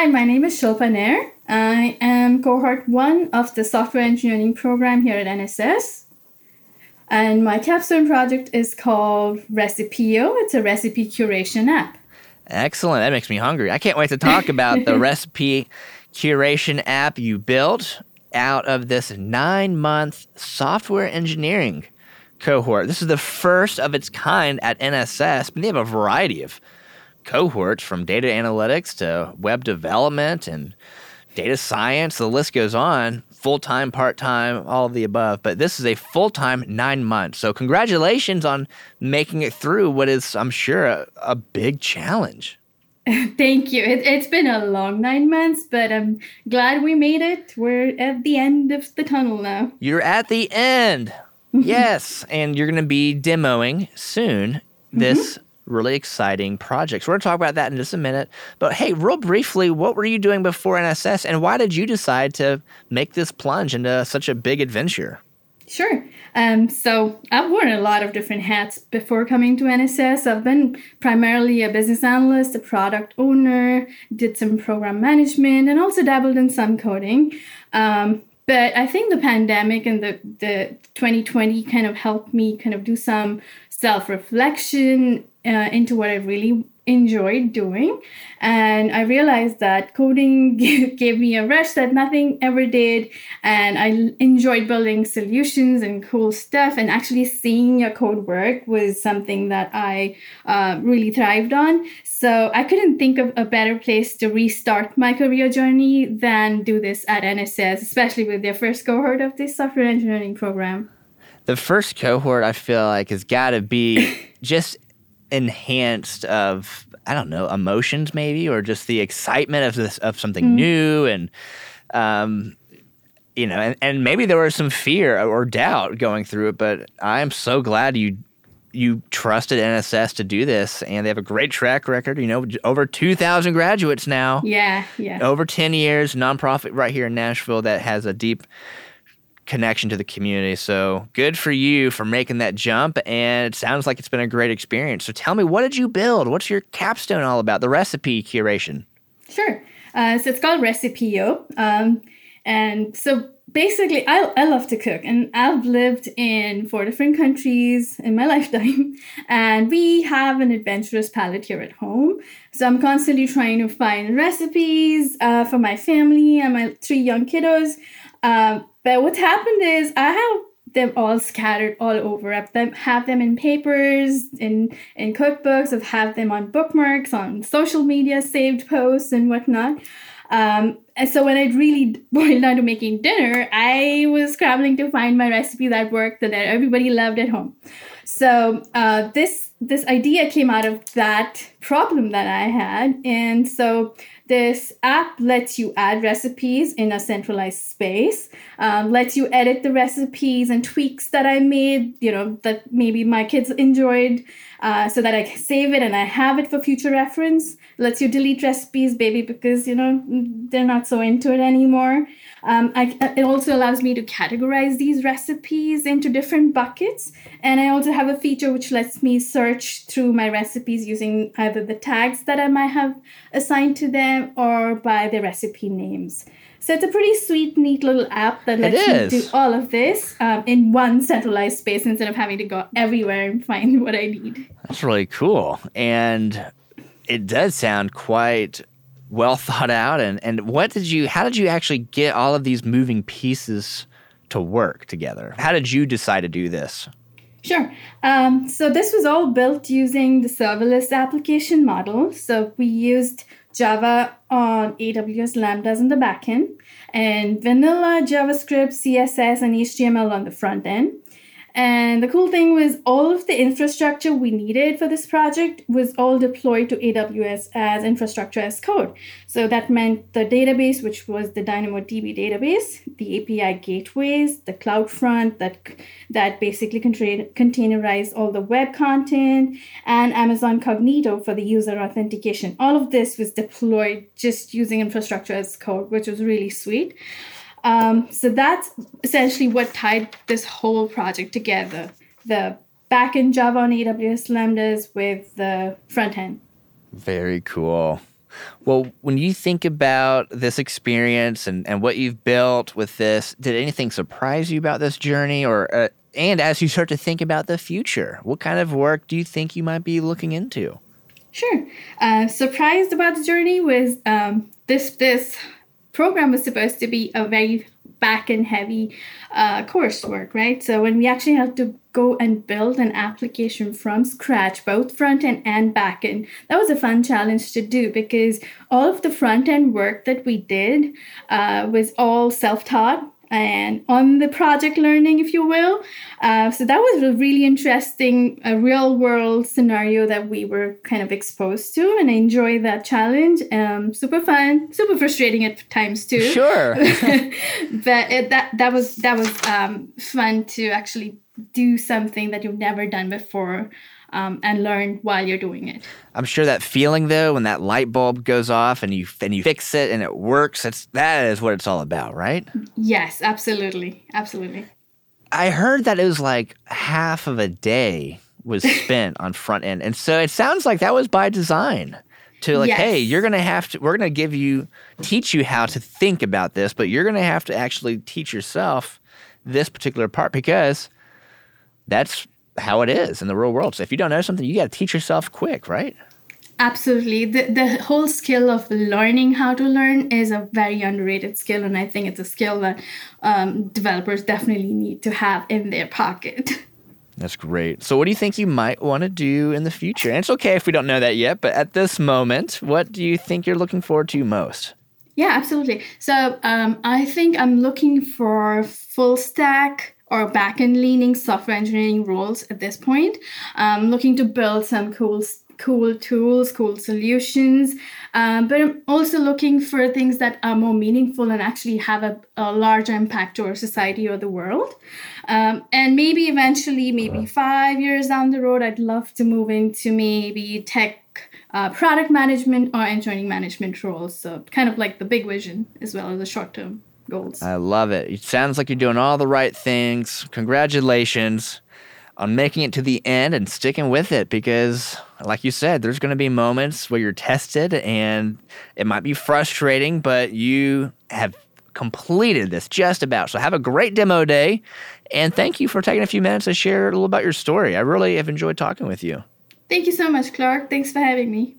Hi, my name is Shilpa Nair. I am cohort one of the software engineering program here at NSS. And my capstone project is called Recipio. It's a recipe curation app. Excellent. That makes me hungry. I can't wait to talk about the recipe curation app you built out of this nine month software engineering cohort. This is the first of its kind at NSS, but they have a variety of cohorts from data analytics to web development and data science. The list goes on full time, part time, all of the above. But this is a full time nine months. So, congratulations on making it through what is, I'm sure, a, a big challenge. Thank you. It, it's been a long nine months, but I'm glad we made it. We're at the end of the tunnel now. You're at the end. yes. And you're going to be demoing soon this mm-hmm really exciting projects. We're going to talk about that in just a minute. But hey, real briefly, what were you doing before NSS and why did you decide to make this plunge into such a big adventure? Sure. Um, so I've worn a lot of different hats before coming to NSS. I've been primarily a business analyst, a product owner, did some program management, and also dabbled in some coding. Um, but I think the pandemic and the, the 2020 kind of helped me kind of do some self reflection uh, into what I really enjoyed doing. And I realized that coding gave me a rush that nothing ever did. And I enjoyed building solutions and cool stuff. And actually seeing your code work was something that I uh, really thrived on. So I couldn't think of a better place to restart my career journey than do this at NSS, especially with their first cohort of this software engineering program. The first cohort, I feel like, has got to be just enhanced of I don't know emotions maybe or just the excitement of this of something mm new and um you know and, and maybe there was some fear or doubt going through it but I'm so glad you you trusted NSS to do this and they have a great track record you know over 2000 graduates now. Yeah yeah. Over 10 years nonprofit right here in Nashville that has a deep connection to the community. So good for you for making that jump. And it sounds like it's been a great experience. So tell me, what did you build? What's your capstone all about? The recipe curation. Sure. Uh, so it's called Recipio. Um, and so basically, I, I love to cook, and I've lived in four different countries in my lifetime, and we have an adventurous palate here at home. So I'm constantly trying to find recipes uh, for my family and my three young kiddos. Um, but what's happened is I have them all scattered all over. I them, have them in papers, in in cookbooks. I've have them on bookmarks, on social media, saved posts, and whatnot. Um, and so when it really boiled down to making dinner, I was scrambling to find my recipe that worked that everybody loved at home. So uh, this this idea came out of that problem that I had, and so this app lets you add recipes in a centralized space, um, lets you edit the recipes and tweaks that I made, you know, that maybe my kids enjoyed, uh, so that I can save it and I have it for future reference. Lets you delete recipes, baby, because, you know, they're not so into it anymore. Um, I, it also allows me to categorize these recipes into different buckets. And I also have a feature which lets me search through my recipes using either the tags that I might have assigned to them or by the recipe names. So it's a pretty sweet, neat little app that lets you do all of this um, in one centralized space instead of having to go everywhere and find what I need. That's really cool. And it does sound quite well thought out and and what did you how did you actually get all of these moving pieces to work together how did you decide to do this Sure. Um, so this was all built using the serverless application model. So we used Java on AWS Lambdas in the backend and vanilla JavaScript, CSS, and HTML on the front end. And the cool thing was all of the infrastructure we needed for this project was all deployed to AWS as infrastructure as code. So that meant the database, which was the DynamoDB database, the API gateways, the CloudFront that that basically containerized all the web content, and Amazon Cognito for the user authentication. All of this was deployed just using infrastructure as code, which was really sweet. Um, so that's essentially what tied this whole project together the backend Java on AWS Lambdas with the front end. Very cool. Well, when you think about this experience and, and what you've built with this, did anything surprise you about this journey? Or uh, and as you start to think about the future, what kind of work do you think you might be looking into? Sure. Uh, surprised about the journey was um, this this program was supposed to be a very back-end heavy uh, coursework, right? So when we actually had to go and build an application from scratch, both front end and back end, that was a fun challenge to do because all of the front end work that we did uh, was all self taught and on the project learning, if you will. Uh, so that was a really interesting, a real world scenario that we were kind of exposed to, and I enjoyed that challenge. Um, super fun, super frustrating at times too. Sure, but it, that that was that was um, fun to actually do something that you've never done before um, and learn while you're doing it. I'm sure that feeling though, when that light bulb goes off and you and you fix it and it works, it's that is what it's all about, right? Yes, absolutely, absolutely. I heard that it was like half of a day was spent on front end, and so it sounds like that was by design. To like, yes. hey, you're gonna have to. We're gonna give you, teach you how to think about this, but you're gonna have to actually teach yourself this particular part because that's how it is in the real world. So if you don't know something, you got to teach yourself quick, right? Absolutely. The, the whole skill of learning how to learn is a very underrated skill. And I think it's a skill that um, developers definitely need to have in their pocket. That's great. So, what do you think you might want to do in the future? And it's okay if we don't know that yet, but at this moment, what do you think you're looking forward to most? Yeah, absolutely. So, um, I think I'm looking for full stack or back-end leaning software engineering roles at this point. Um, looking to build some cool cool tools, cool solutions, um, but I'm also looking for things that are more meaningful and actually have a, a larger impact to our society or the world. Um, and maybe eventually, maybe five years down the road, I'd love to move into maybe tech uh, product management or engineering management roles. So, kind of like the big vision as well as the short term goals. I love it. It sounds like you're doing all the right things. Congratulations on making it to the end and sticking with it because like you said there's going to be moments where you're tested and it might be frustrating but you have completed this just about so have a great demo day and thank you for taking a few minutes to share a little about your story i really have enjoyed talking with you thank you so much clark thanks for having me